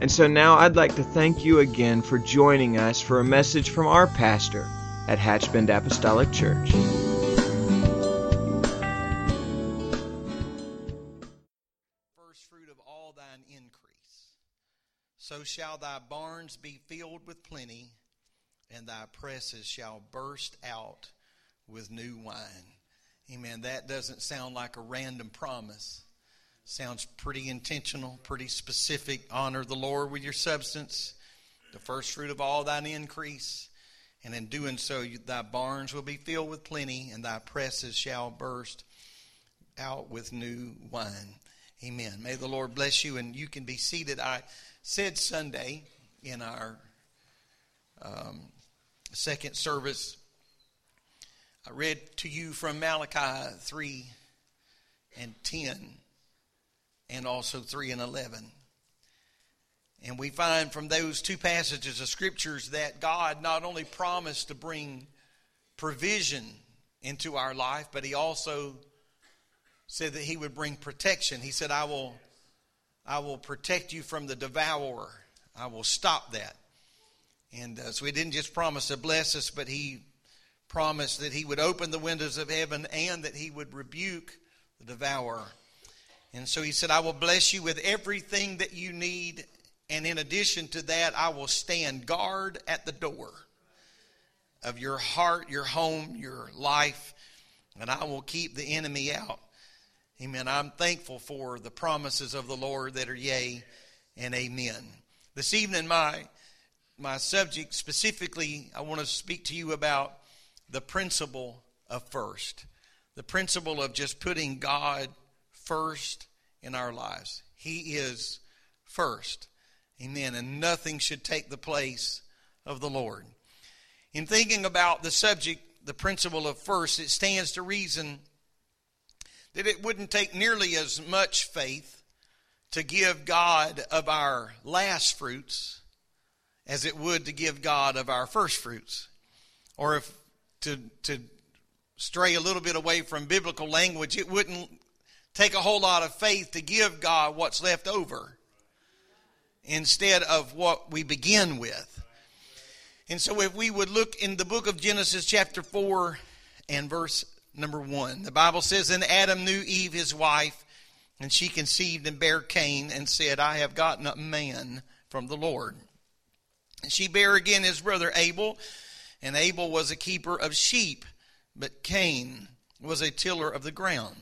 And so now I'd like to thank you again for joining us for a message from our pastor at Hatchbend Apostolic Church. First fruit of all thine increase. So shall thy barns be filled with plenty, and thy presses shall burst out with new wine. Amen. That doesn't sound like a random promise. Sounds pretty intentional, pretty specific. Honor the Lord with your substance, the first fruit of all thine increase. And in doing so, thy barns will be filled with plenty, and thy presses shall burst out with new wine. Amen. May the Lord bless you, and you can be seated. I said Sunday in our um, second service, I read to you from Malachi 3 and 10 and also 3 and 11. And we find from those two passages of scriptures that God not only promised to bring provision into our life, but He also said that He would bring protection. He said, I will, I will protect you from the devourer. I will stop that. And uh, so He didn't just promise to bless us, but He promised that He would open the windows of heaven and that He would rebuke the devourer. And so he said, I will bless you with everything that you need. And in addition to that, I will stand guard at the door of your heart, your home, your life, and I will keep the enemy out. Amen. I'm thankful for the promises of the Lord that are yea and amen. This evening, my, my subject specifically, I want to speak to you about the principle of first. The principle of just putting God first in our lives. He is first. Amen. And nothing should take the place of the Lord. In thinking about the subject, the principle of first, it stands to reason that it wouldn't take nearly as much faith to give God of our last fruits as it would to give God of our first fruits. Or if to, to stray a little bit away from biblical language, it wouldn't take a whole lot of faith to give God what's left over instead of what we begin with. And so, if we would look in the book of Genesis, chapter 4, and verse number 1, the Bible says, And Adam knew Eve, his wife, and she conceived and bare Cain, and said, I have gotten a man from the Lord. And she bare again his brother Abel, and Abel was a keeper of sheep, but Cain was a tiller of the ground.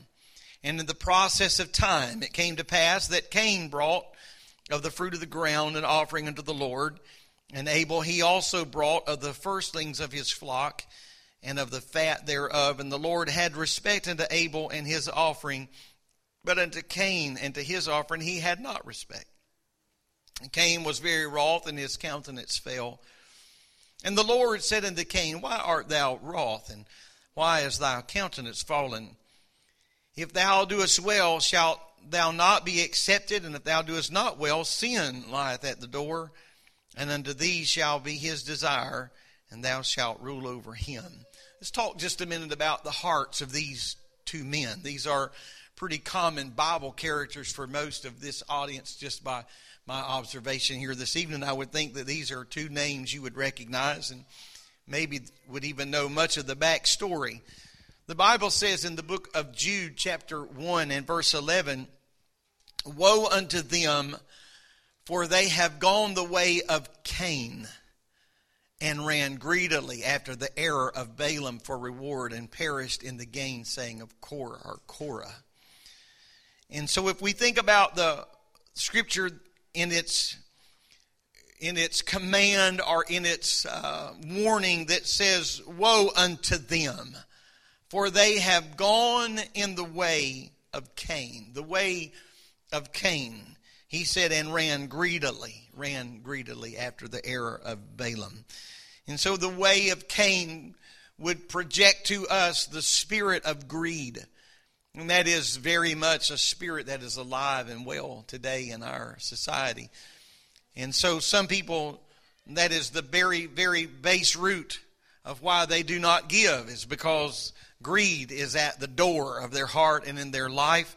And in the process of time, it came to pass that Cain brought of the fruit of the ground an offering unto the Lord. And Abel he also brought of the firstlings of his flock and of the fat thereof. And the Lord had respect unto Abel and his offering, but unto Cain and to his offering he had not respect. And Cain was very wroth, and his countenance fell. And the Lord said unto Cain, Why art thou wroth, and why is thy countenance fallen? If thou doest well, shalt thou not be accepted, and if thou doest not well, sin lieth at the door, and unto thee shall be his desire, and thou shalt rule over him. Let's talk just a minute about the hearts of these two men. These are pretty common Bible characters for most of this audience, just by my observation here this evening. I would think that these are two names you would recognize and maybe would even know much of the backstory. The Bible says in the book of Jude, chapter 1 and verse 11, Woe unto them, for they have gone the way of Cain and ran greedily after the error of Balaam for reward and perished in the gainsaying of Korah or Korah. And so if we think about the scripture in its in its command or in its uh, warning that says, Woe unto them for they have gone in the way of Cain, the way of Cain. he said, and ran greedily, ran greedily after the error of Balaam. And so the way of Cain would project to us the spirit of greed. And that is very much a spirit that is alive and well today in our society. And so some people, that is the very, very base root of why they do not give, is because greed is at the door of their heart and in their life.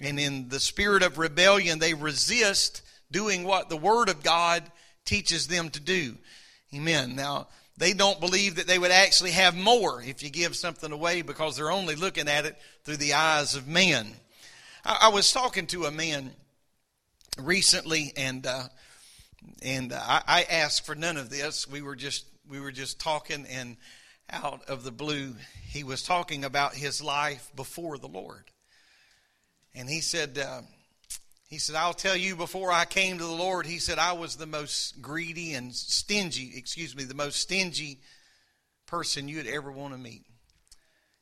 And in the spirit of rebellion, they resist doing what the Word of God teaches them to do. Amen. Now, they don't believe that they would actually have more if you give something away because they're only looking at it through the eyes of men. I, I was talking to a man recently, and uh, and I, I asked for none of this. We were just we were just talking, and out of the blue, he was talking about his life before the Lord. And he said, uh, he said, I'll tell you, before I came to the Lord, he said, I was the most greedy and stingy, excuse me, the most stingy person you'd ever want to meet.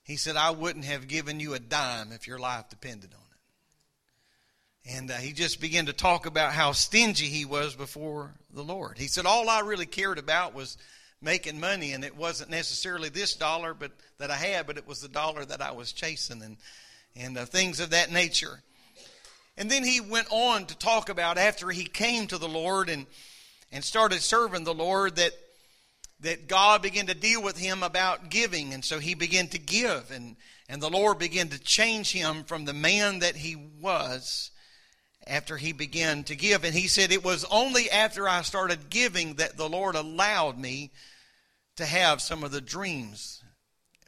He said, I wouldn't have given you a dime if your life depended on it. And uh, he just began to talk about how stingy he was before the Lord. He said, All I really cared about was making money, and it wasn't necessarily this dollar but that I had, but it was the dollar that I was chasing and and uh, things of that nature. And then he went on to talk about after he came to the Lord and and started serving the Lord that that God began to deal with him about giving, and so he began to give, and and the Lord began to change him from the man that he was after he began to give. And he said, It was only after I started giving that the Lord allowed me to have some of the dreams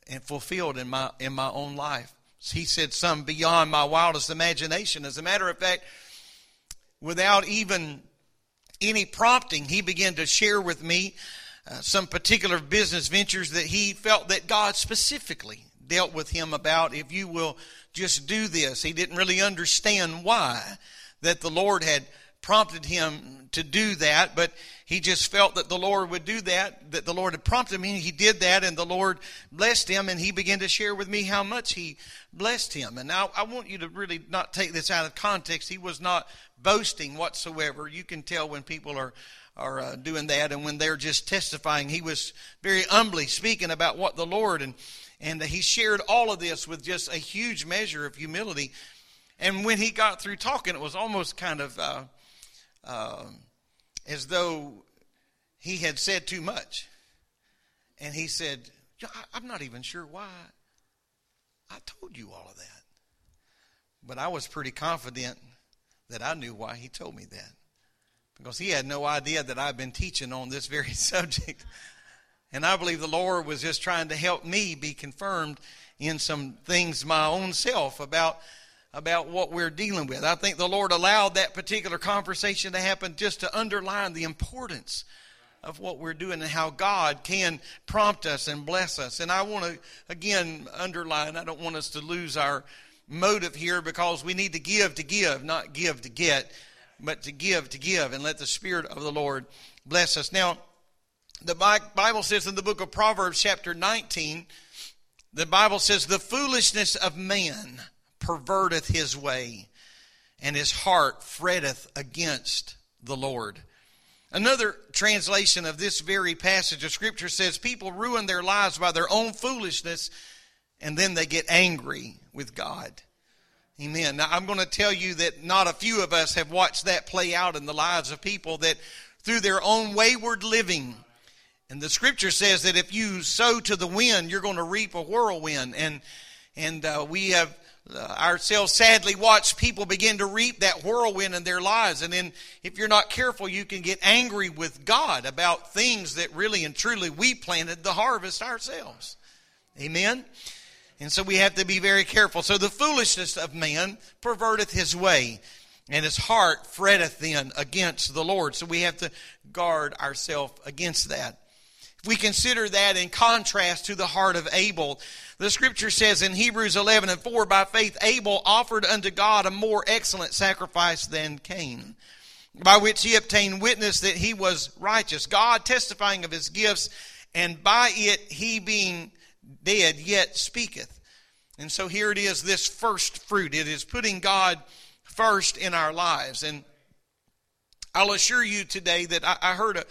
and fulfilled in my in my own life. He said some beyond my wildest imagination. As a matter of fact, without even any prompting, he began to share with me uh, some particular business ventures that he felt that God specifically dealt with him about. If you will just do this, he didn't really understand why that the Lord had prompted him to do that, but he just felt that the Lord would do that, that the Lord had prompted him. He did that, and the Lord blessed him, and he began to share with me how much he blessed him. And now I want you to really not take this out of context. He was not boasting whatsoever. You can tell when people are are uh, doing that, and when they're just testifying, he was very humbly speaking about what the Lord and and he shared all of this with just a huge measure of humility. And when he got through talking, it was almost kind of uh, uh, as though he had said too much. And he said, I'm not even sure why I told you all of that. But I was pretty confident that I knew why he told me that. Because he had no idea that I've been teaching on this very subject. And I believe the Lord was just trying to help me be confirmed in some things my own self about about what we're dealing with. I think the Lord allowed that particular conversation to happen just to underline the importance of what we're doing and how God can prompt us and bless us. And I want to again underline, I don't want us to lose our motive here because we need to give to give, not give to get, but to give to give and let the Spirit of the Lord bless us. Now, the Bible says in the book of Proverbs, chapter 19, the Bible says, The foolishness of man perverteth his way, and his heart fretteth against the Lord. Another translation of this very passage of Scripture says people ruin their lives by their own foolishness and then they get angry with God. Amen. Now, I'm going to tell you that not a few of us have watched that play out in the lives of people that through their own wayward living, and the scripture says that if you sow to the wind, you're going to reap a whirlwind. And, and uh, we have Uh, ourselves sadly watch people begin to reap that whirlwind in their lives. And then, if you're not careful, you can get angry with God about things that really and truly we planted the harvest ourselves. Amen? And so we have to be very careful. So the foolishness of man perverteth his way, and his heart fretteth then against the Lord. So we have to guard ourselves against that. If we consider that in contrast to the heart of Abel, the scripture says in Hebrews 11 and 4, by faith Abel offered unto God a more excellent sacrifice than Cain, by which he obtained witness that he was righteous. God testifying of his gifts, and by it he being dead yet speaketh. And so here it is, this first fruit. It is putting God first in our lives. And I'll assure you today that I, I heard a,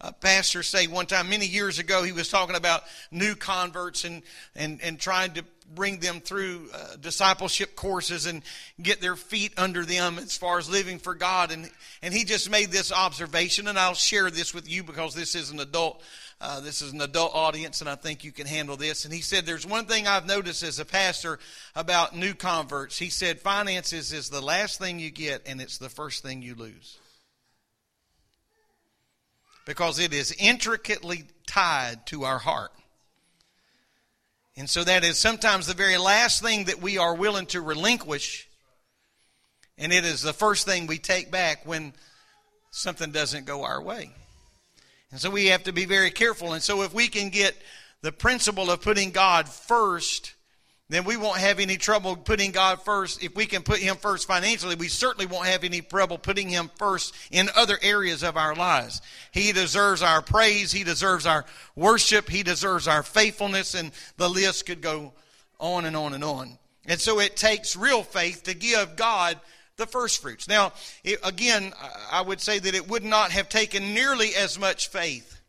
a pastor say one time many years ago he was talking about new converts and and and trying to bring them through uh, discipleship courses and get their feet under them as far as living for God. And and he just made this observation and I'll share this with you because this is an adult uh, this is an adult audience and I think you can handle this. And he said there's one thing I've noticed as a pastor about new converts. He said finances is the last thing you get and it's the first thing you lose because it is intricately tied to our heart. And so that is sometimes the very last thing that we are willing to relinquish, and it is the first thing we take back when something doesn't go our way. And so we have to be very careful. And so if we can get the principle of putting God first then we won't have any trouble putting God first. If we can put Him first financially, we certainly won't have any trouble putting Him first in other areas of our lives. He deserves our praise. He deserves our worship. He deserves our faithfulness. And the list could go on and on and on. And so it takes real faith to give God the first fruits. Now, it, again, I would say that it would not have taken nearly as much faith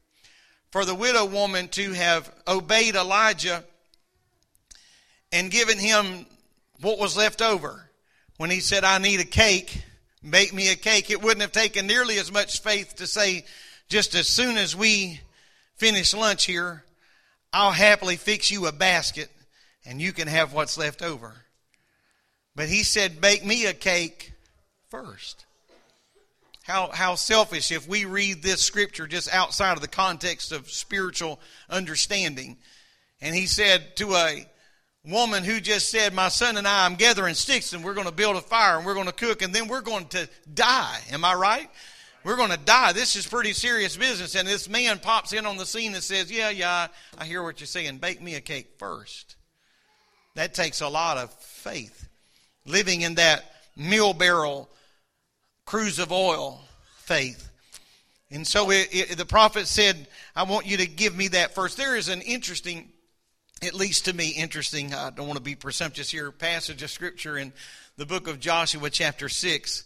for the widow woman to have obeyed Elijah and given him what was left over. When he said, I need a cake, make me a cake, it wouldn't have taken nearly as much faith to say, just as soon as we finish lunch here, I'll happily fix you a basket and you can have what's left over. But he said, Bake me a cake first. How, how selfish if we read this scripture just outside of the context of spiritual understanding. And he said to a woman who just said, My son and I, I'm gathering sticks and we're going to build a fire and we're going to cook and then we're going to die. Am I right? We're going to die. This is pretty serious business. And this man pops in on the scene and says, Yeah, yeah, I hear what you're saying. Bake me a cake first. That takes a lot of faith. Living in that meal barrel cruse of oil faith. And so it, it, the prophet said, I want you to give me that first. There is an interesting at least to me, interesting. I don't want to be presumptuous here. Passage of scripture in the book of Joshua, chapter 6.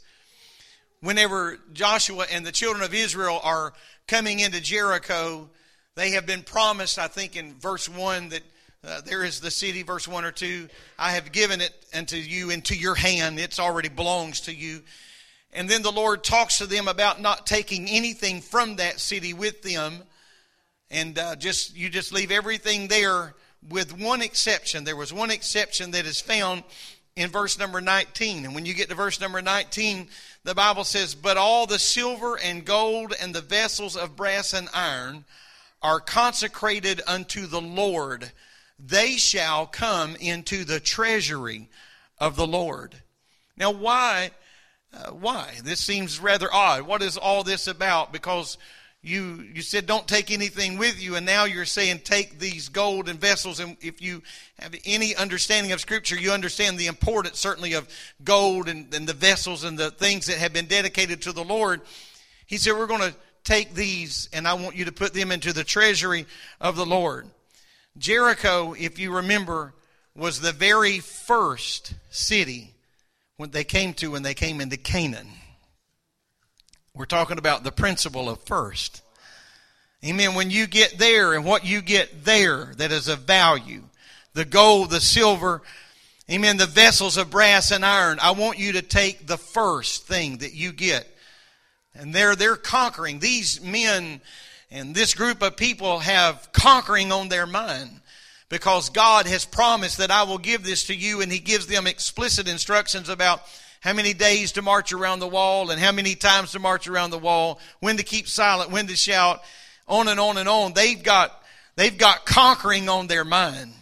Whenever Joshua and the children of Israel are coming into Jericho, they have been promised, I think in verse 1, that uh, there is the city, verse 1 or 2. I have given it unto you into your hand. It's already belongs to you. And then the Lord talks to them about not taking anything from that city with them. And uh, just you just leave everything there with one exception. There was one exception that is found in verse number 19. And when you get to verse number 19, the Bible says, But all the silver and gold and the vessels of brass and iron are consecrated unto the Lord. They shall come into the treasury of the Lord. Now, why? Uh, why? This seems rather odd. What is all this about? Because you you said don't take anything with you. And now you're saying take these golden vessels. And if you have any understanding of scripture you understand the importance certainly of gold and, and the vessels and the things that have been dedicated to the lord. He said we're going to take these and i want you to put them into the treasury of the lord. Jericho if you remember was the very first city when they came to when they came into canaan we're talking about the principle of first. Amen. When you get there and what you get there that is of value, the gold, the silver, amen, the vessels of brass and iron, I want you to take the first thing that you get. And they're, they're conquering. These men and this group of people have conquering on their mind because God has promised that I will give this to you and He gives them explicit instructions about how many days to march around the wall and how many times to march around the wall, when to keep silent, when to shout, on and on and on. They've got, they've got conquering on their mind.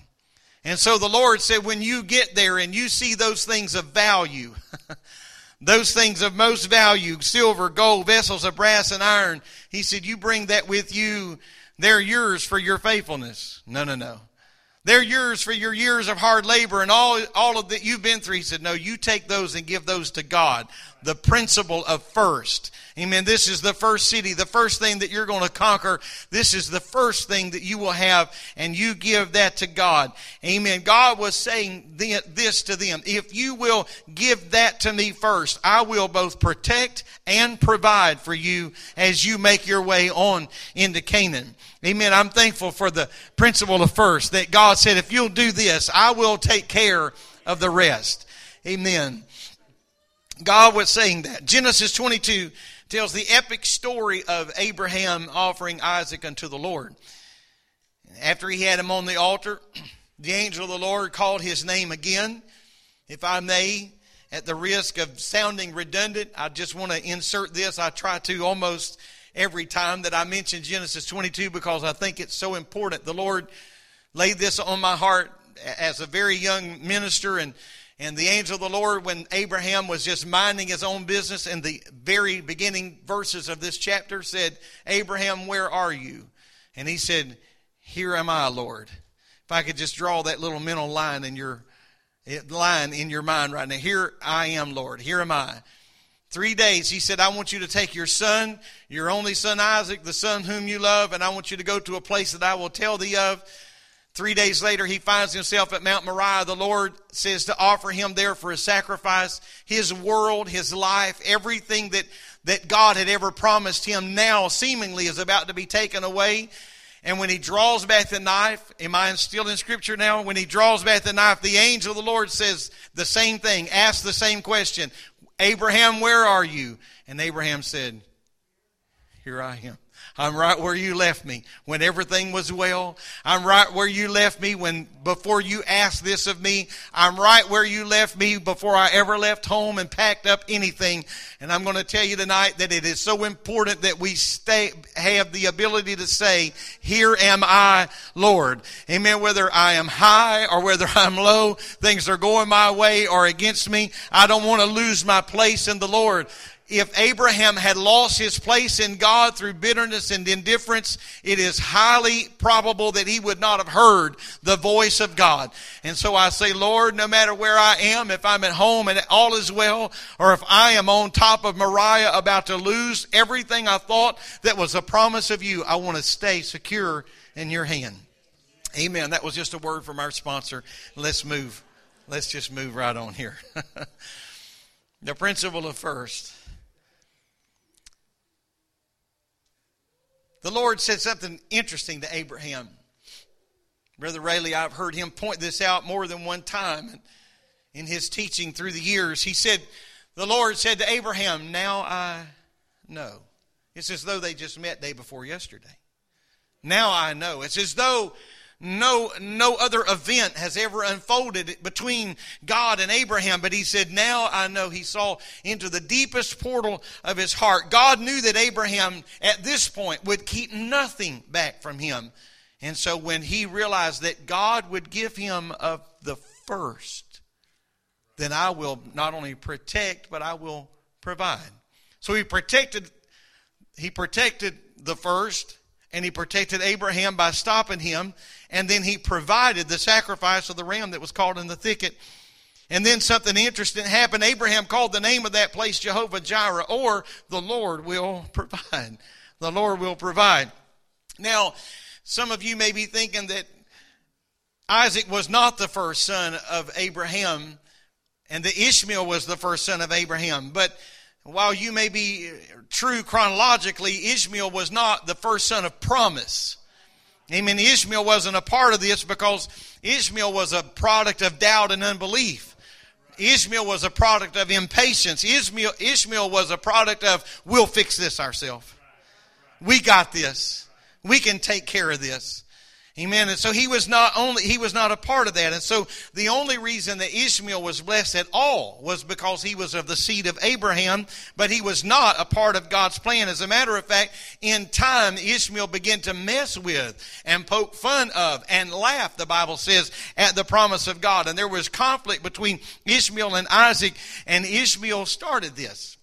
And so the Lord said, when you get there and you see those things of value, those things of most value, silver, gold, vessels of brass and iron, He said, you bring that with you. They're yours for your faithfulness. No, no, no. They're yours for your years of hard labor and all, all of that you've been through. He said, No, you take those and give those to God. The principle of first. Amen. This is the first city, the first thing that you're going to conquer. This is the first thing that you will have, and you give that to God. Amen. God was saying this to them. If you will give that to me first, I will both protect and provide for you as you make your way on into Canaan. Amen. I'm thankful for the principle of first that God said, if you'll do this, I will take care of the rest. Amen. God was saying that. Genesis 22 tells the epic story of Abraham offering Isaac unto the Lord. After he had him on the altar, the angel of the Lord called his name again. If I may, at the risk of sounding redundant, I just want to insert this. I try to almost every time that I mention Genesis 22 because I think it's so important. The Lord laid this on my heart as a very young minister and and the angel of the Lord, when Abraham was just minding his own business in the very beginning verses of this chapter, said, Abraham, where are you? And he said, Here am I, Lord. If I could just draw that little mental line in your eh, line in your mind right now. Here I am, Lord. Here am I. Three days, he said, I want you to take your son, your only son Isaac, the son whom you love, and I want you to go to a place that I will tell thee of. Three days later, he finds himself at Mount Moriah. The Lord says to offer him there for a sacrifice. His world, his life, everything that, that God had ever promised him now seemingly is about to be taken away. And when he draws back the knife, am I still in scripture now? When he draws back the knife, the angel of the Lord says the same thing, asks the same question Abraham, where are you? And Abraham said, Here I am. I'm right where you left me when everything was well. I'm right where you left me when before you asked this of me. I'm right where you left me before I ever left home and packed up anything. And I'm going to tell you tonight that it is so important that we stay, have the ability to say, here am I, Lord. Amen. Whether I am high or whether I'm low, things are going my way or against me. I don't want to lose my place in the Lord if Abraham had lost his place in God through bitterness and indifference, it is highly probable that he would not have heard the voice of God. And so I say, Lord, no matter where I am, if I'm at home and all is well, or if I am on top of Moriah about to lose everything I thought that was a promise of you, I want to stay secure in your hand. Amen. That was just a word from our sponsor. Let's move. Let's just move right on here. the principle of first. The Lord said something interesting to Abraham. Brother Rayleigh, I've heard him point this out more than one time in his teaching through the years. He said, The Lord said to Abraham, Now I know. It's as though they just met day before yesterday. Now I know. It's as though no, no other event has ever unfolded between God and Abraham, but he said, Now I know he saw into the deepest portal of his heart. God knew that Abraham at this point would keep nothing back from him. And so when he realized that God would give him of the first, then I will not only protect, but I will provide. So he protected, he protected the first, and he protected Abraham by stopping him and then he provided the sacrifice of the ram that was caught in the thicket. And then something interesting happened. Abraham called the name of that place Jehovah Jireh, or the Lord will provide. The Lord will provide. Now, some of you may be thinking that Isaac was not the first son of Abraham, and that Ishmael was the first son of Abraham. But while you may be true chronologically, Ishmael was not the first son of promise. Amen. Ishmael wasn't a part of this because Ishmael was a product of doubt and unbelief. Ishmael was a product of impatience. Ishmael, Ishmael was a product of, we'll fix this ourselves. We got this. We can take care of this. Amen. And so he was not only, he was not a part of that. And so the only reason that Ishmael was blessed at all was because he was of the seed of Abraham, but he was not a part of God's plan. As a matter of fact, in time, Ishmael began to mess with and poke fun of and laugh, the Bible says, at the promise of God. And there was conflict between Ishmael and Isaac, and Ishmael started this.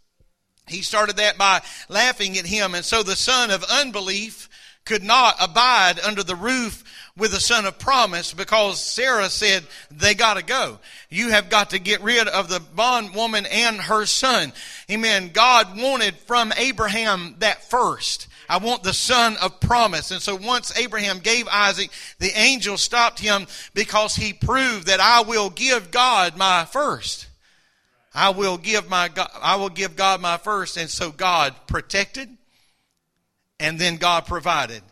He started that by laughing at him. And so the son of unbelief could not abide under the roof with the son of promise because Sarah said they got to go. You have got to get rid of the bondwoman and her son. Amen. God wanted from Abraham that first. I want the son of promise. And so once Abraham gave Isaac, the angel stopped him because he proved that I will give God my first. I will give my God, I will give God my first. And so God protected and then God provided.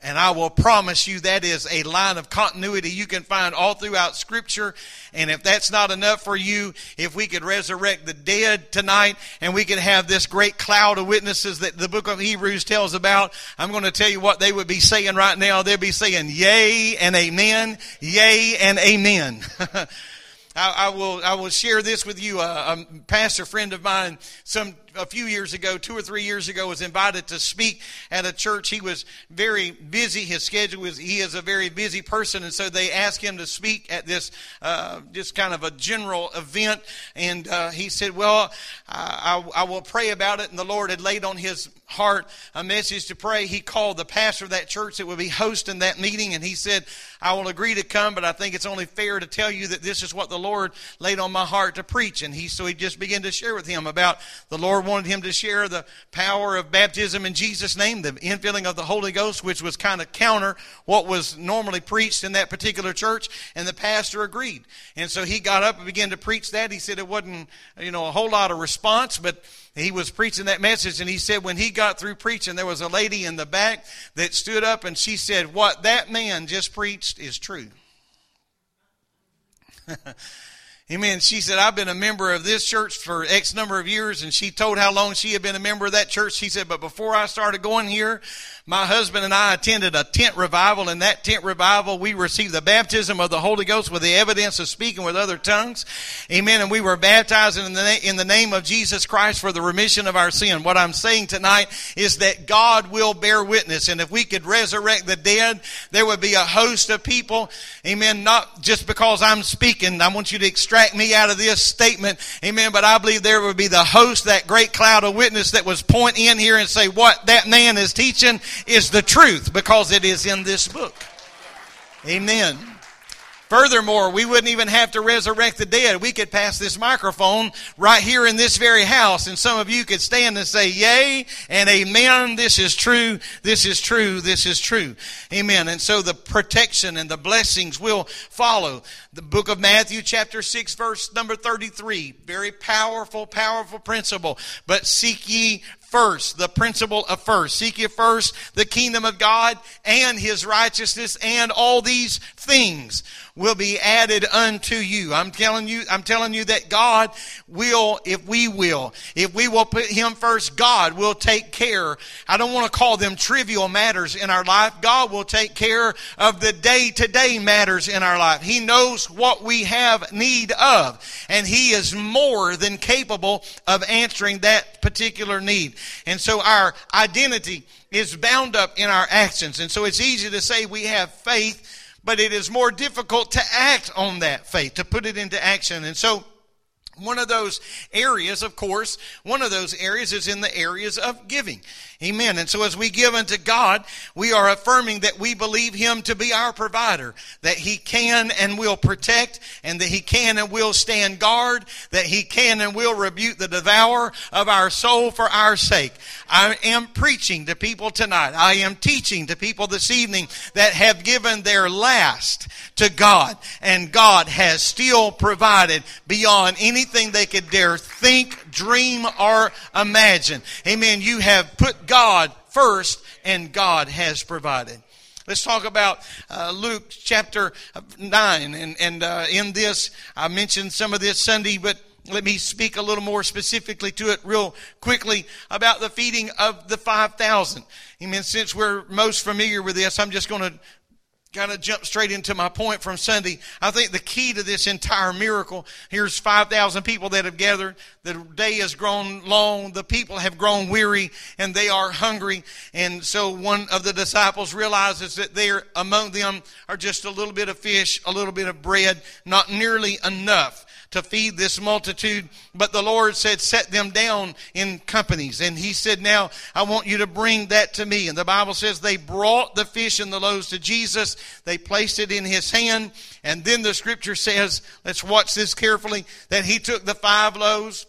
And I will promise you that is a line of continuity you can find all throughout Scripture. And if that's not enough for you, if we could resurrect the dead tonight and we could have this great cloud of witnesses that the book of Hebrews tells about, I'm going to tell you what they would be saying right now. They'd be saying, yea and Amen, yea and Amen. I, I, will I will share this with you. A, a pastor friend of mine, some a few years ago, two or three years ago, was invited to speak at a church. He was very busy. His schedule was he is a very busy person, and so they asked him to speak at this uh, just kind of a general event. And uh, he said, "Well, I, I, I will pray about it." And the Lord had laid on his heart a message to pray. He called the pastor of that church that would be hosting that meeting, and he said, I will agree to come, but I think it's only fair to tell you that this is what the Lord laid on my heart to preach. And he, so he just began to share with him about the Lord wanted him to share the power of baptism in Jesus' name, the infilling of the Holy Ghost, which was kind of counter what was normally preached in that particular church. And the pastor agreed. And so he got up and began to preach that. He said it wasn't, you know, a whole lot of response, but he was preaching that message and he said when he got through preaching there was a lady in the back that stood up and she said what that man just preached is true Amen. She said, I've been a member of this church for X number of years, and she told how long she had been a member of that church. She said, but before I started going here, my husband and I attended a tent revival. In that tent revival, we received the baptism of the Holy Ghost with the evidence of speaking with other tongues. Amen. And we were baptized in the, in the name of Jesus Christ for the remission of our sin. What I'm saying tonight is that God will bear witness. And if we could resurrect the dead, there would be a host of people. Amen. Not just because I'm speaking. I want you to extract me out of this statement. Amen. But I believe there would be the host, that great cloud of witness that was point in here and say what that man is teaching is the truth because it is in this book. Amen. Furthermore, we wouldn't even have to resurrect the dead. We could pass this microphone right here in this very house, and some of you could stand and say, Yea and Amen. This is true. This is true. This is true. Amen. And so the protection and the blessings will follow. The book of Matthew, chapter 6, verse number 33. Very powerful, powerful principle. But seek ye first, the principle of first. Seek ye first the kingdom of God and his righteousness, and all these things will be added unto you. I'm telling you, I'm telling you that God will, if we will, if we will put Him first, God will take care. I don't want to call them trivial matters in our life. God will take care of the day to day matters in our life. He knows what we have need of, and He is more than capable of answering that particular need. And so our identity is bound up in our actions. And so it's easy to say we have faith but it is more difficult to act on that faith, to put it into action. And so, one of those areas, of course, one of those areas is in the areas of giving. Amen. And so as we give unto God, we are affirming that we believe Him to be our provider, that He can and will protect, and that He can and will stand guard, that He can and will rebuke the devourer of our soul for our sake. I am preaching to people tonight. I am teaching to people this evening that have given their last to God, and God has still provided beyond anything they could dare think, dream, or imagine. Amen. You have put God first, and God has provided. Let's talk about uh, Luke chapter 9. And, and uh, in this, I mentioned some of this Sunday, but let me speak a little more specifically to it real quickly about the feeding of the 5,000. Amen. Since we're most familiar with this, I'm just going to kind of jump straight into my point from Sunday. I think the key to this entire miracle here's 5,000 people that have gathered. The day has grown long. The people have grown weary and they are hungry. And so one of the disciples realizes that there among them are just a little bit of fish, a little bit of bread, not nearly enough to feed this multitude, but the Lord said, set them down in companies. And he said, now I want you to bring that to me. And the Bible says they brought the fish and the loaves to Jesus. They placed it in his hand. And then the scripture says, let's watch this carefully, that he took the five loaves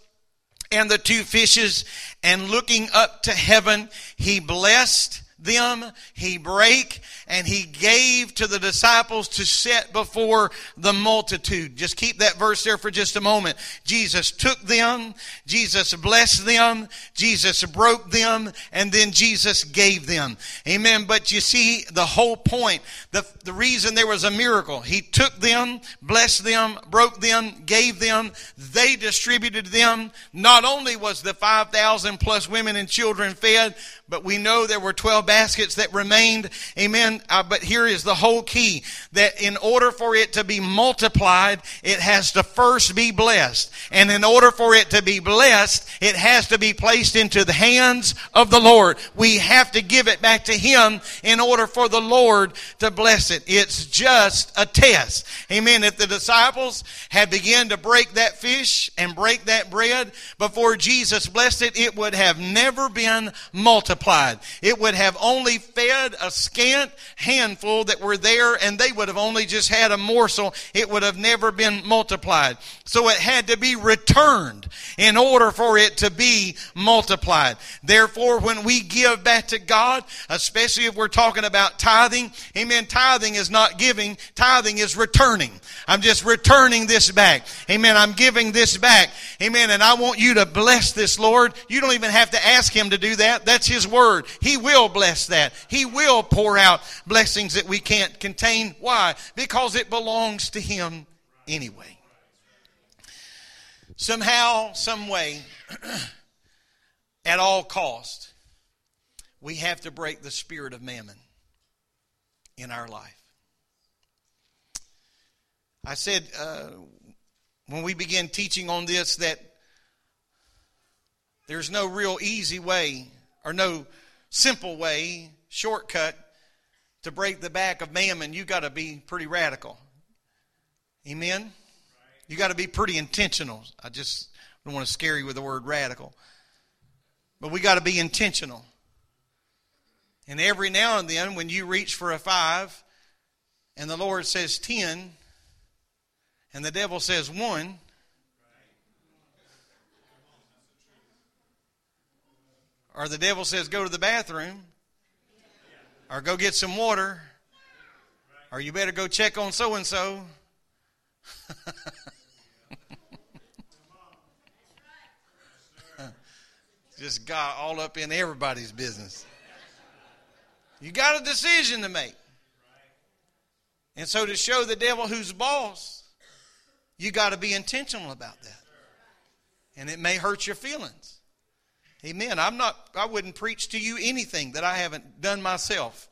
and the two fishes and looking up to heaven, he blessed them, he brake, and he gave to the disciples to set before the multitude. Just keep that verse there for just a moment. Jesus took them, Jesus blessed them, Jesus broke them, and then Jesus gave them. Amen. But you see the whole point, the, the reason there was a miracle. He took them, blessed them, broke them, gave them, they distributed them. Not only was the 5,000 plus women and children fed, but we know there were 12 baskets that remained. Amen. Uh, but here is the whole key that in order for it to be multiplied, it has to first be blessed. And in order for it to be blessed, it has to be placed into the hands of the Lord. We have to give it back to Him in order for the Lord to bless it. It's just a test. Amen. If the disciples had begun to break that fish and break that bread before Jesus blessed it, it would have never been multiplied multiplied. It would have only fed a scant handful that were there, and they would have only just had a morsel. It would have never been multiplied. So it had to be returned in order for it to be multiplied. Therefore, when we give back to God, especially if we're talking about tithing, amen, tithing is not giving, tithing is returning. I'm just returning this back. Amen. I'm giving this back. Amen. And I want you to bless this, Lord. You don't even have to ask Him to do that. That's His word. He will bless that. He will pour out blessings that we can't contain. Why? Because it belongs to Him anyway. Somehow, some way, at all cost, we have to break the spirit of mammon in our life. I said uh, when we began teaching on this that there's no real easy way or no simple way, shortcut to break the back of mammon. You got to be pretty radical. Amen? You got to be pretty intentional. I just don't want to scare you with the word radical. But we got to be intentional. And every now and then, when you reach for a five and the Lord says 10, and the devil says one, or the devil says go to the bathroom, or go get some water, or you better go check on so and so. Just got all up in everybody's business. You got a decision to make. And so to show the devil who's boss, you got to be intentional about that. And it may hurt your feelings. Amen. I'm not I wouldn't preach to you anything that I haven't done myself.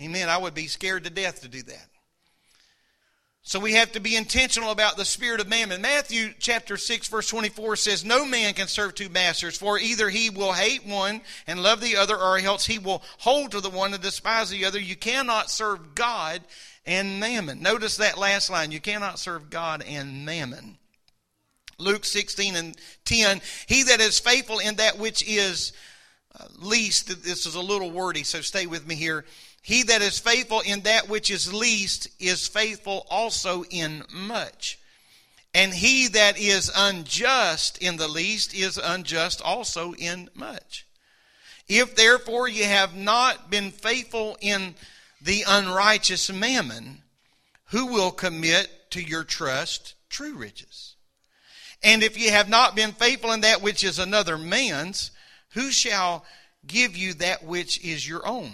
Amen. I would be scared to death to do that. So we have to be intentional about the spirit of mammon. Matthew chapter 6 verse 24 says, No man can serve two masters, for either he will hate one and love the other, or else he will hold to the one and despise the other. You cannot serve God and mammon. Notice that last line. You cannot serve God and mammon. Luke 16 and 10. He that is faithful in that which is uh, least, this is a little wordy, so stay with me here. He that is faithful in that which is least is faithful also in much. And he that is unjust in the least is unjust also in much. If therefore ye have not been faithful in the unrighteous mammon, who will commit to your trust true riches? And if ye have not been faithful in that which is another man's, who shall give you that which is your own?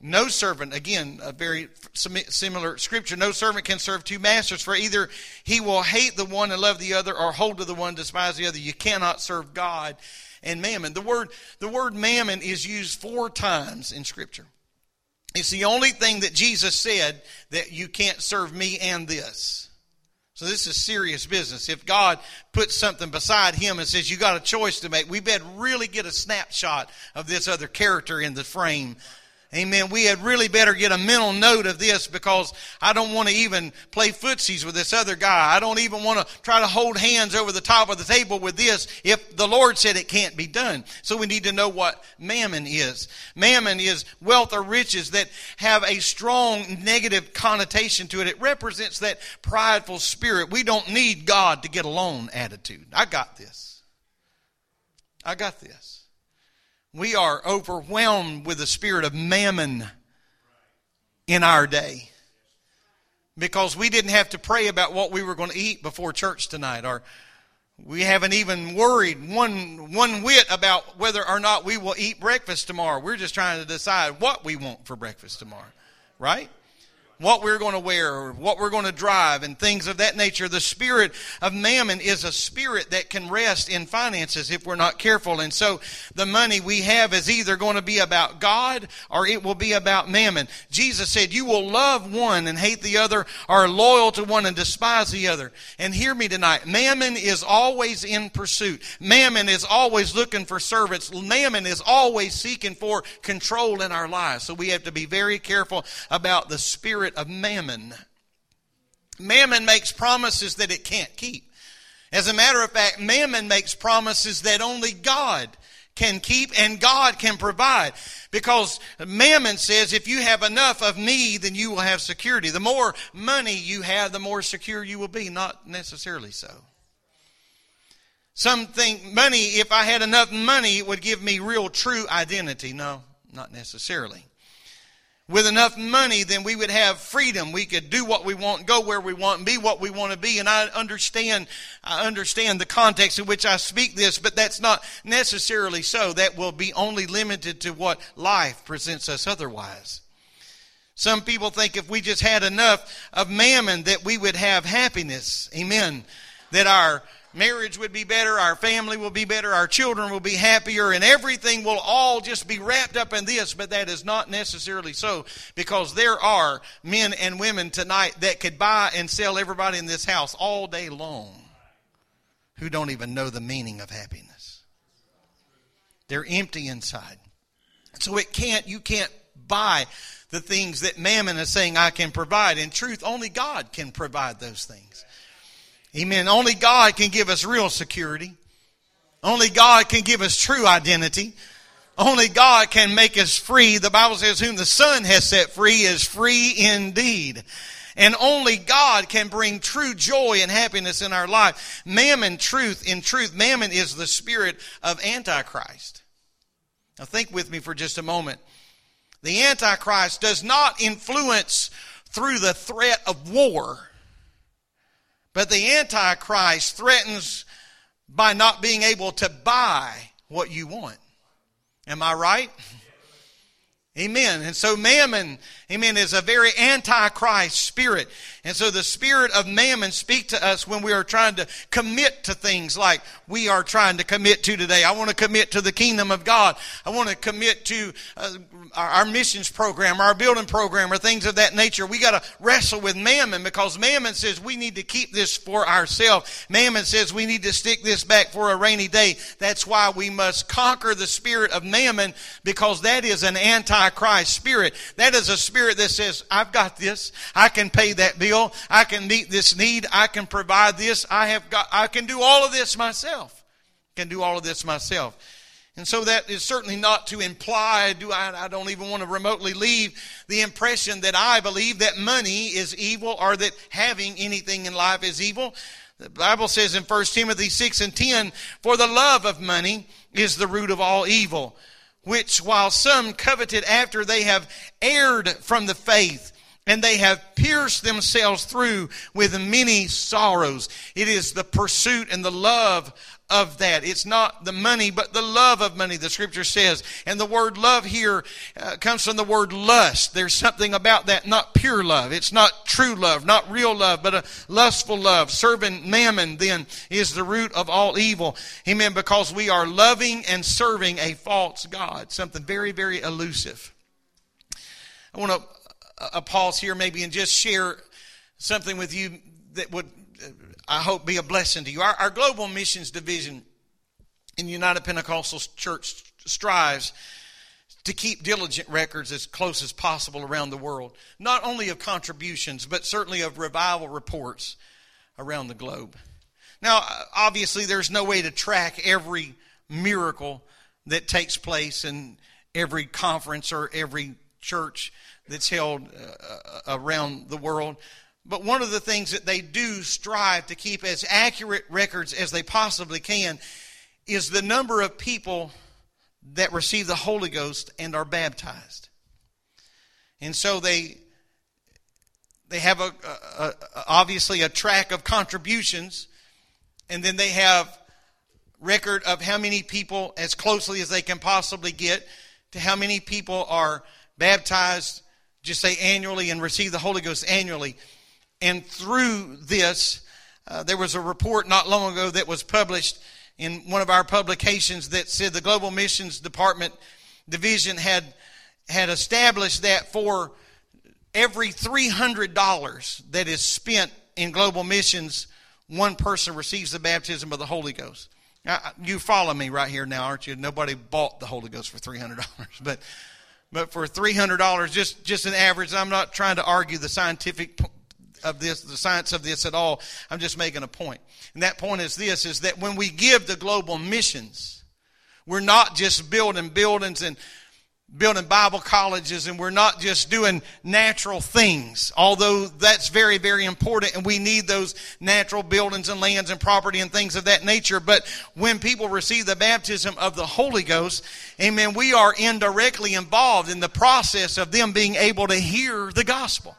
No servant, again, a very similar scripture, no servant can serve two masters, for either he will hate the one and love the other, or hold to the one, despise the other. You cannot serve God and mammon. The word, the word mammon is used four times in scripture. It's the only thing that Jesus said that you can't serve me and this. So this is serious business. If God puts something beside him and says you got a choice to make, we better really get a snapshot of this other character in the frame Amen. We had really better get a mental note of this because I don't want to even play footsies with this other guy. I don't even want to try to hold hands over the top of the table with this if the Lord said it can't be done. So we need to know what mammon is. Mammon is wealth or riches that have a strong negative connotation to it. It represents that prideful spirit. We don't need God to get along attitude. I got this. I got this we are overwhelmed with the spirit of mammon in our day. Because we didn't have to pray about what we were going to eat before church tonight or we haven't even worried one one whit about whether or not we will eat breakfast tomorrow. We're just trying to decide what we want for breakfast tomorrow right what we're going to wear or what we're going to drive and things of that nature. The spirit of mammon is a spirit that can rest in finances if we're not careful. And so the money we have is either going to be about God or it will be about mammon. Jesus said, you will love one and hate the other or loyal to one and despise the other. And hear me tonight. Mammon is always in pursuit. Mammon is always looking for servants. Mammon is always seeking for control in our lives. So we have to be very careful about the spirit spirit of mammon. Mammon makes promises that it can't keep. As a matter of fact, mammon makes promises that only God can keep and God can provide. Because mammon says if you have enough of me, then you will have security. The more money you have, the more secure you will be. Not necessarily so. Some think money, if I had enough money, it would give me real true identity. No, not necessarily with enough money, then we would have freedom. We could do what we want, go where we want, be what we want to be. And I understand, I understand the context in which I speak this, but that's not necessarily so. That will be only limited to what life presents us otherwise. Some people think if we just had enough of mammon that we would have happiness. Amen. That our marriage would be better, our family will be better, our children will be happier, and everything will all just be wrapped up in this. But that is not necessarily so because there are men and women tonight that could buy and sell everybody in this house all day long who don't even know the meaning of happiness. They're empty inside. So it can't, you can't buy the things that mammon is saying I can provide. In truth, only God can provide those things. Amen. Only God can give us real security. Only God can give us true identity. Only God can make us free. The Bible says, whom the Son has set free is free indeed. And only God can bring true joy and happiness in our life. Mammon, truth, in truth, mammon is the spirit of Antichrist. Now think with me for just a moment. The Antichrist does not influence through the threat of war. But the Antichrist threatens by not being able to buy what you want. Am I right? Amen. And so mammon, amen, is a very antichrist spirit. And so the spirit of mammon speak to us when we are trying to commit to things like we are trying to commit to today. I want to commit to the kingdom of God. I want to commit to uh, our, our, missions program, our building program, or things of that nature. We got to wrestle with mammon because mammon says we need to keep this for ourselves. Mammon says we need to stick this back for a rainy day. That's why we must conquer the spirit of mammon because that is an antichrist spirit. That is a spirit that says, I've got this. I can pay that bill. I can meet this need. I can provide this. I have got, I can do all of this myself. Can do all of this myself. And so that is certainly not to imply, do I, I don't even want to remotely leave the impression that I believe that money is evil or that having anything in life is evil. The Bible says in 1 Timothy 6 and 10, for the love of money is the root of all evil, which while some coveted after they have erred from the faith, and they have pierced themselves through with many sorrows. It is the pursuit and the love of that. It's not the money, but the love of money, the scripture says. And the word love here uh, comes from the word lust. There's something about that, not pure love. It's not true love, not real love, but a lustful love. Serving mammon then is the root of all evil. Amen. Because we are loving and serving a false God. Something very, very elusive. I want to uh, pause here maybe and just share something with you that would I hope, be a blessing to you. Our, our global missions division in United Pentecostal Church strives to keep diligent records as close as possible around the world, not only of contributions, but certainly of revival reports around the globe. Now, obviously, there's no way to track every miracle that takes place in every conference or every church that's held uh, around the world. But one of the things that they do strive to keep as accurate records as they possibly can is the number of people that receive the Holy Ghost and are baptized. And so they they have a, a, a, obviously a track of contributions and then they have record of how many people as closely as they can possibly get to how many people are baptized just say annually and receive the holy ghost annually and through this uh, there was a report not long ago that was published in one of our publications that said the global missions department division had had established that for every $300 that is spent in global missions one person receives the baptism of the Holy Ghost. Now, you follow me right here now, aren't you? Nobody bought the Holy Ghost for three hundred dollars, but but for three hundred dollars, just just an average. I'm not trying to argue the scientific of this, the science of this at all. I'm just making a point, and that point is this: is that when we give the global missions, we're not just building buildings and building Bible colleges and we're not just doing natural things, although that's very, very important and we need those natural buildings and lands and property and things of that nature. But when people receive the baptism of the Holy Ghost, amen, we are indirectly involved in the process of them being able to hear the gospel.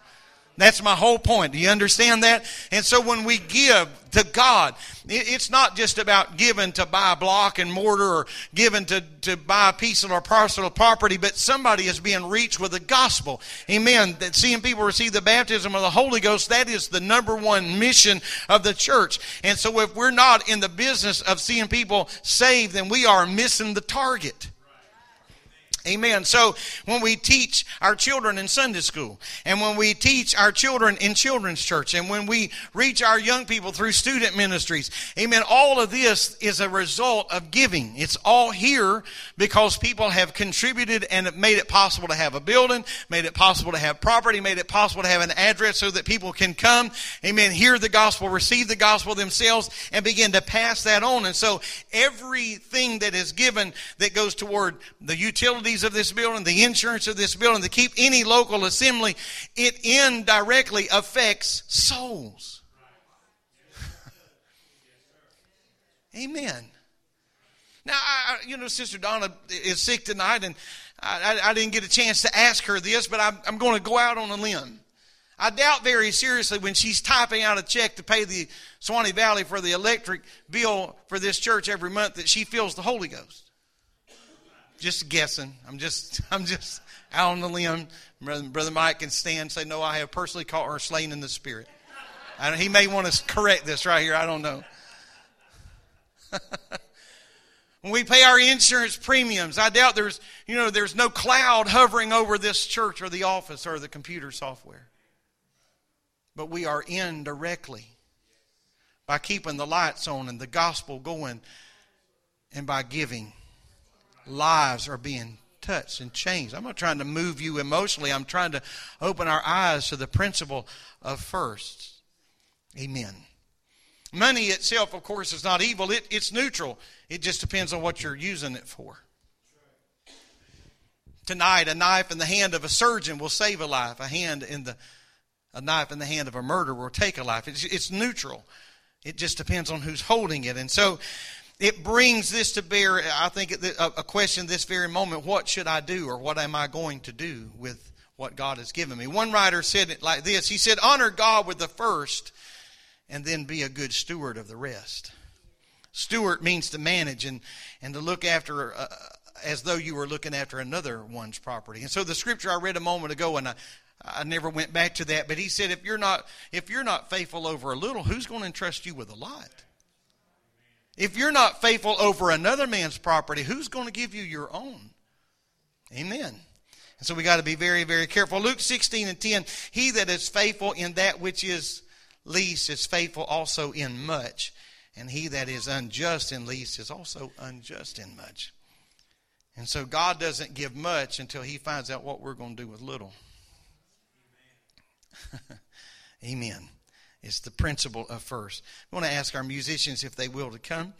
That's my whole point. Do you understand that? And so when we give to God, it's not just about giving to buy a block and mortar or giving to, to buy a piece of or parcel of property, but somebody is being reached with the gospel. Amen. That seeing people receive the baptism of the Holy Ghost, that is the number one mission of the church. And so if we're not in the business of seeing people saved, then we are missing the target. Amen. So when we teach our children in Sunday school, and when we teach our children in children's church, and when we reach our young people through student ministries, amen, all of this is a result of giving. It's all here because people have contributed and made it possible to have a building, made it possible to have property, made it possible to have an address so that people can come, amen, hear the gospel, receive the gospel themselves, and begin to pass that on. And so everything that is given that goes toward the utilities of this building, the insurance of this building, to keep any local assembly, it indirectly affects souls. Amen. Now, I, you know, Sister Donna is sick tonight, and I, I, I didn't get a chance to ask her this, but I'm, I'm going to go out on a limb. I doubt very seriously when she's typing out a check to pay the Suwannee Valley for the electric bill for this church every month that she feels the Holy Ghost just guessing. I'm just I'm just out on the limb. Brother Mike can stand and say, No, I have personally caught her slain in the spirit. he may want to correct this right here. I don't know. when we pay our insurance premiums, I doubt there's you know there's no cloud hovering over this church or the office or the computer software. But we are in directly by keeping the lights on and the gospel going and by giving lives are being touched and changed. I'm not trying to move you emotionally. I'm trying to open our eyes to the principle of first. Amen. Money itself, of course, is not evil. It, it's neutral. It just depends on what you're using it for. Tonight, a knife in the hand of a surgeon will save a life. A hand in the a knife in the hand of a murderer will take a life. It's, it's neutral. It just depends on who's holding it. And so it brings this to bear, I think, a question this very moment what should I do or what am I going to do with what God has given me? One writer said it like this He said, Honor God with the first and then be a good steward of the rest. Steward means to manage and, and to look after uh, as though you were looking after another one's property. And so the scripture I read a moment ago, and I, I never went back to that, but he said, if you're not if you're not faithful over a little, who's going to entrust you with a lot? If you're not faithful over another man's property, who's going to give you your own? Amen. And so we got to be very, very careful. Luke 16 and 10 He that is faithful in that which is least is faithful also in much. And he that is unjust in least is also unjust in much. And so God doesn't give much until He finds out what we're going to do with little. Amen. It's the principle of first. I want to ask our musicians if they will to come.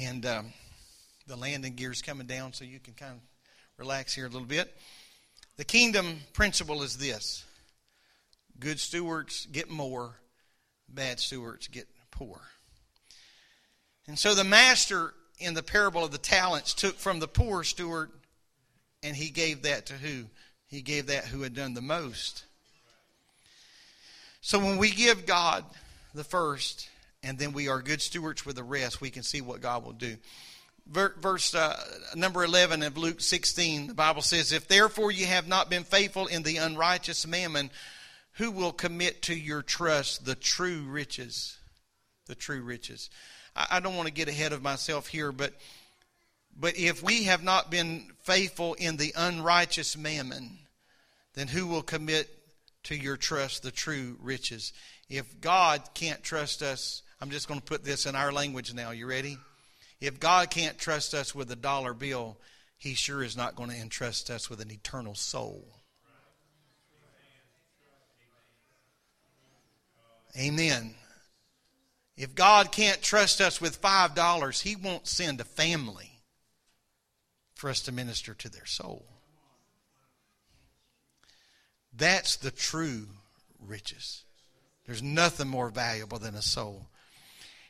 And um, the landing gear's coming down so you can kind of relax here a little bit. The kingdom principle is this good stewards get more, bad stewards get poor. And so the master in the parable of the talents took from the poor steward and he gave that to who? He gave that who had done the most. So when we give God the first and then we are good stewards with the rest, we can see what God will do. Verse uh, number 11 of Luke 16, the Bible says, If therefore you have not been faithful in the unrighteous mammon, who will commit to your trust the true riches? The true riches. I, don't want to get ahead of myself here, but but if we have not been faithful in the unrighteous mammon, then who will commit to your trust the true riches? If God can't trust us, I'm just going to put this in our language now. You ready? If God can't trust us with a dollar bill, He sure is not going to entrust us with an eternal soul. Amen. If God can't trust us with $5, He won't send a family for us to minister to their soul. That's the true riches. There's nothing more valuable than a soul.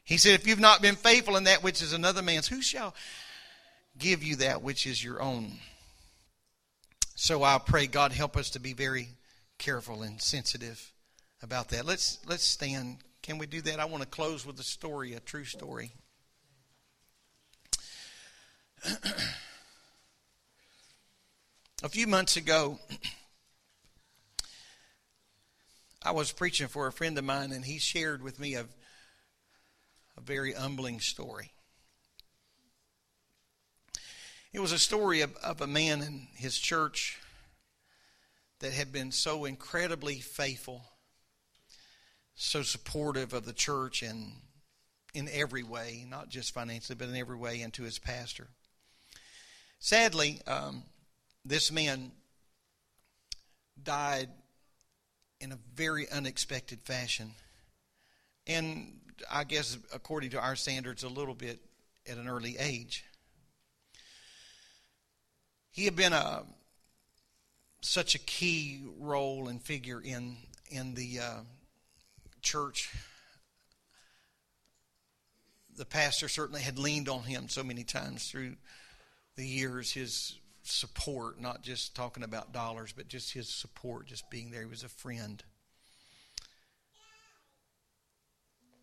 He said, If you've not been faithful in that which is another man's, who shall give you that which is your own? So I pray God help us to be very careful and sensitive about that. Let's let's stand. Can we do that? I want to close with a story, a true story. a few months ago, I was preaching for a friend of mine, and he shared with me a, a very humbling story. It was a story of, of a man in his church that had been so incredibly faithful so supportive of the church and in every way, not just financially, but in every way, and to his pastor. Sadly, um, this man died in a very unexpected fashion. And I guess, according to our standards, a little bit at an early age. He had been a such a key role and figure in in the uh, church, the pastor certainly had leaned on him so many times through the years, his support, not just talking about dollars, but just his support, just being there. He was a friend.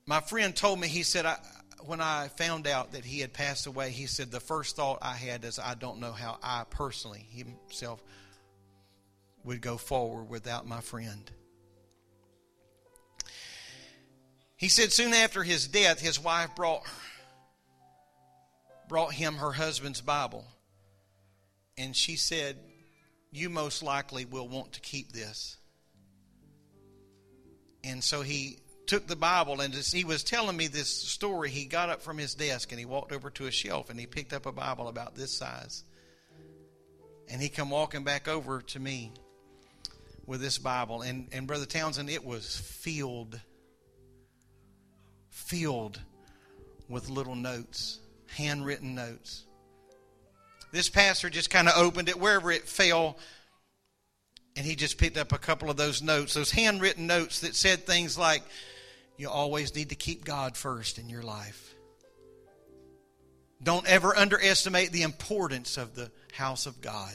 My friend told me, he said, I, when I found out that he had passed away, he said, the first thought I had is, I don't know how I personally, himself, would go forward without my friend. He said soon after his death, his wife brought, brought him her husband's Bible. And she said, You most likely will want to keep this. And so he took the Bible, and as he was telling me this story, he got up from his desk and he walked over to a shelf and he picked up a Bible about this size. And he come walking back over to me with this Bible. And, and Brother Townsend, it was filled filled with little notes, handwritten notes. This pastor just kind of opened it wherever it fell, and he just picked up a couple of those notes, those handwritten notes that said things like, You always need to keep God first in your life. Don't ever underestimate the importance of the house of God.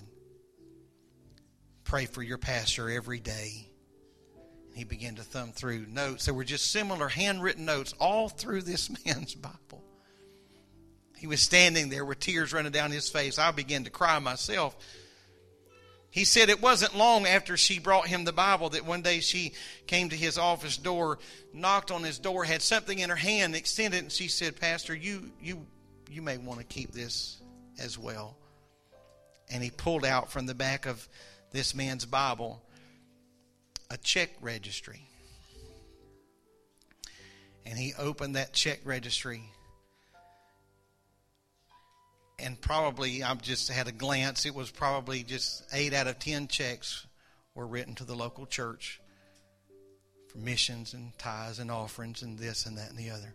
Pray for your pastor every day he began to thumb through notes. There were just similar handwritten notes all through this man's Bible. He was standing there with tears running down his face. I began to cry myself. He said it wasn't long after she brought him the Bible that one day she came to his office door, knocked on his door, had something in her hand, extended, and she said, "Pastor, you you you may want to keep this as well." And he pulled out from the back of this man's Bible a check registry. And he opened that check registry. And probably I've just had a glance. It was probably just eight out of ten checks were written to the local church for missions and tithes and offerings and this and that and the other.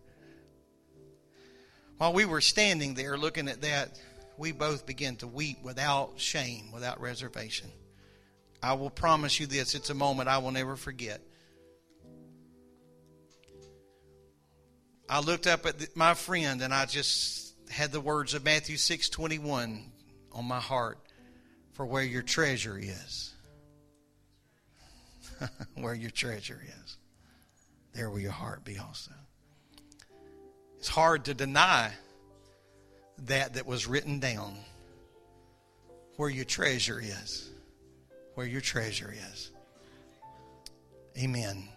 While we were standing there looking at that, we both began to weep without shame, without reservation. I will promise you this it's a moment I will never forget. I looked up at my friend and I just had the words of Matthew 6:21 on my heart for where your treasure is. where your treasure is. There will your heart be also. It's hard to deny that that was written down where your treasure is. Where your treasure is. Amen.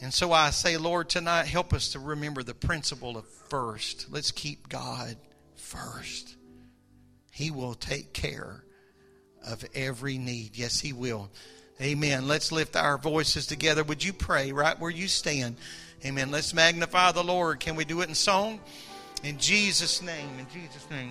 And so I say, Lord, tonight help us to remember the principle of first. Let's keep God first. He will take care of every need. Yes, He will. Amen. Let's lift our voices together. Would you pray right where you stand? Amen. Let's magnify the Lord. Can we do it in song? In Jesus' name. In Jesus' name.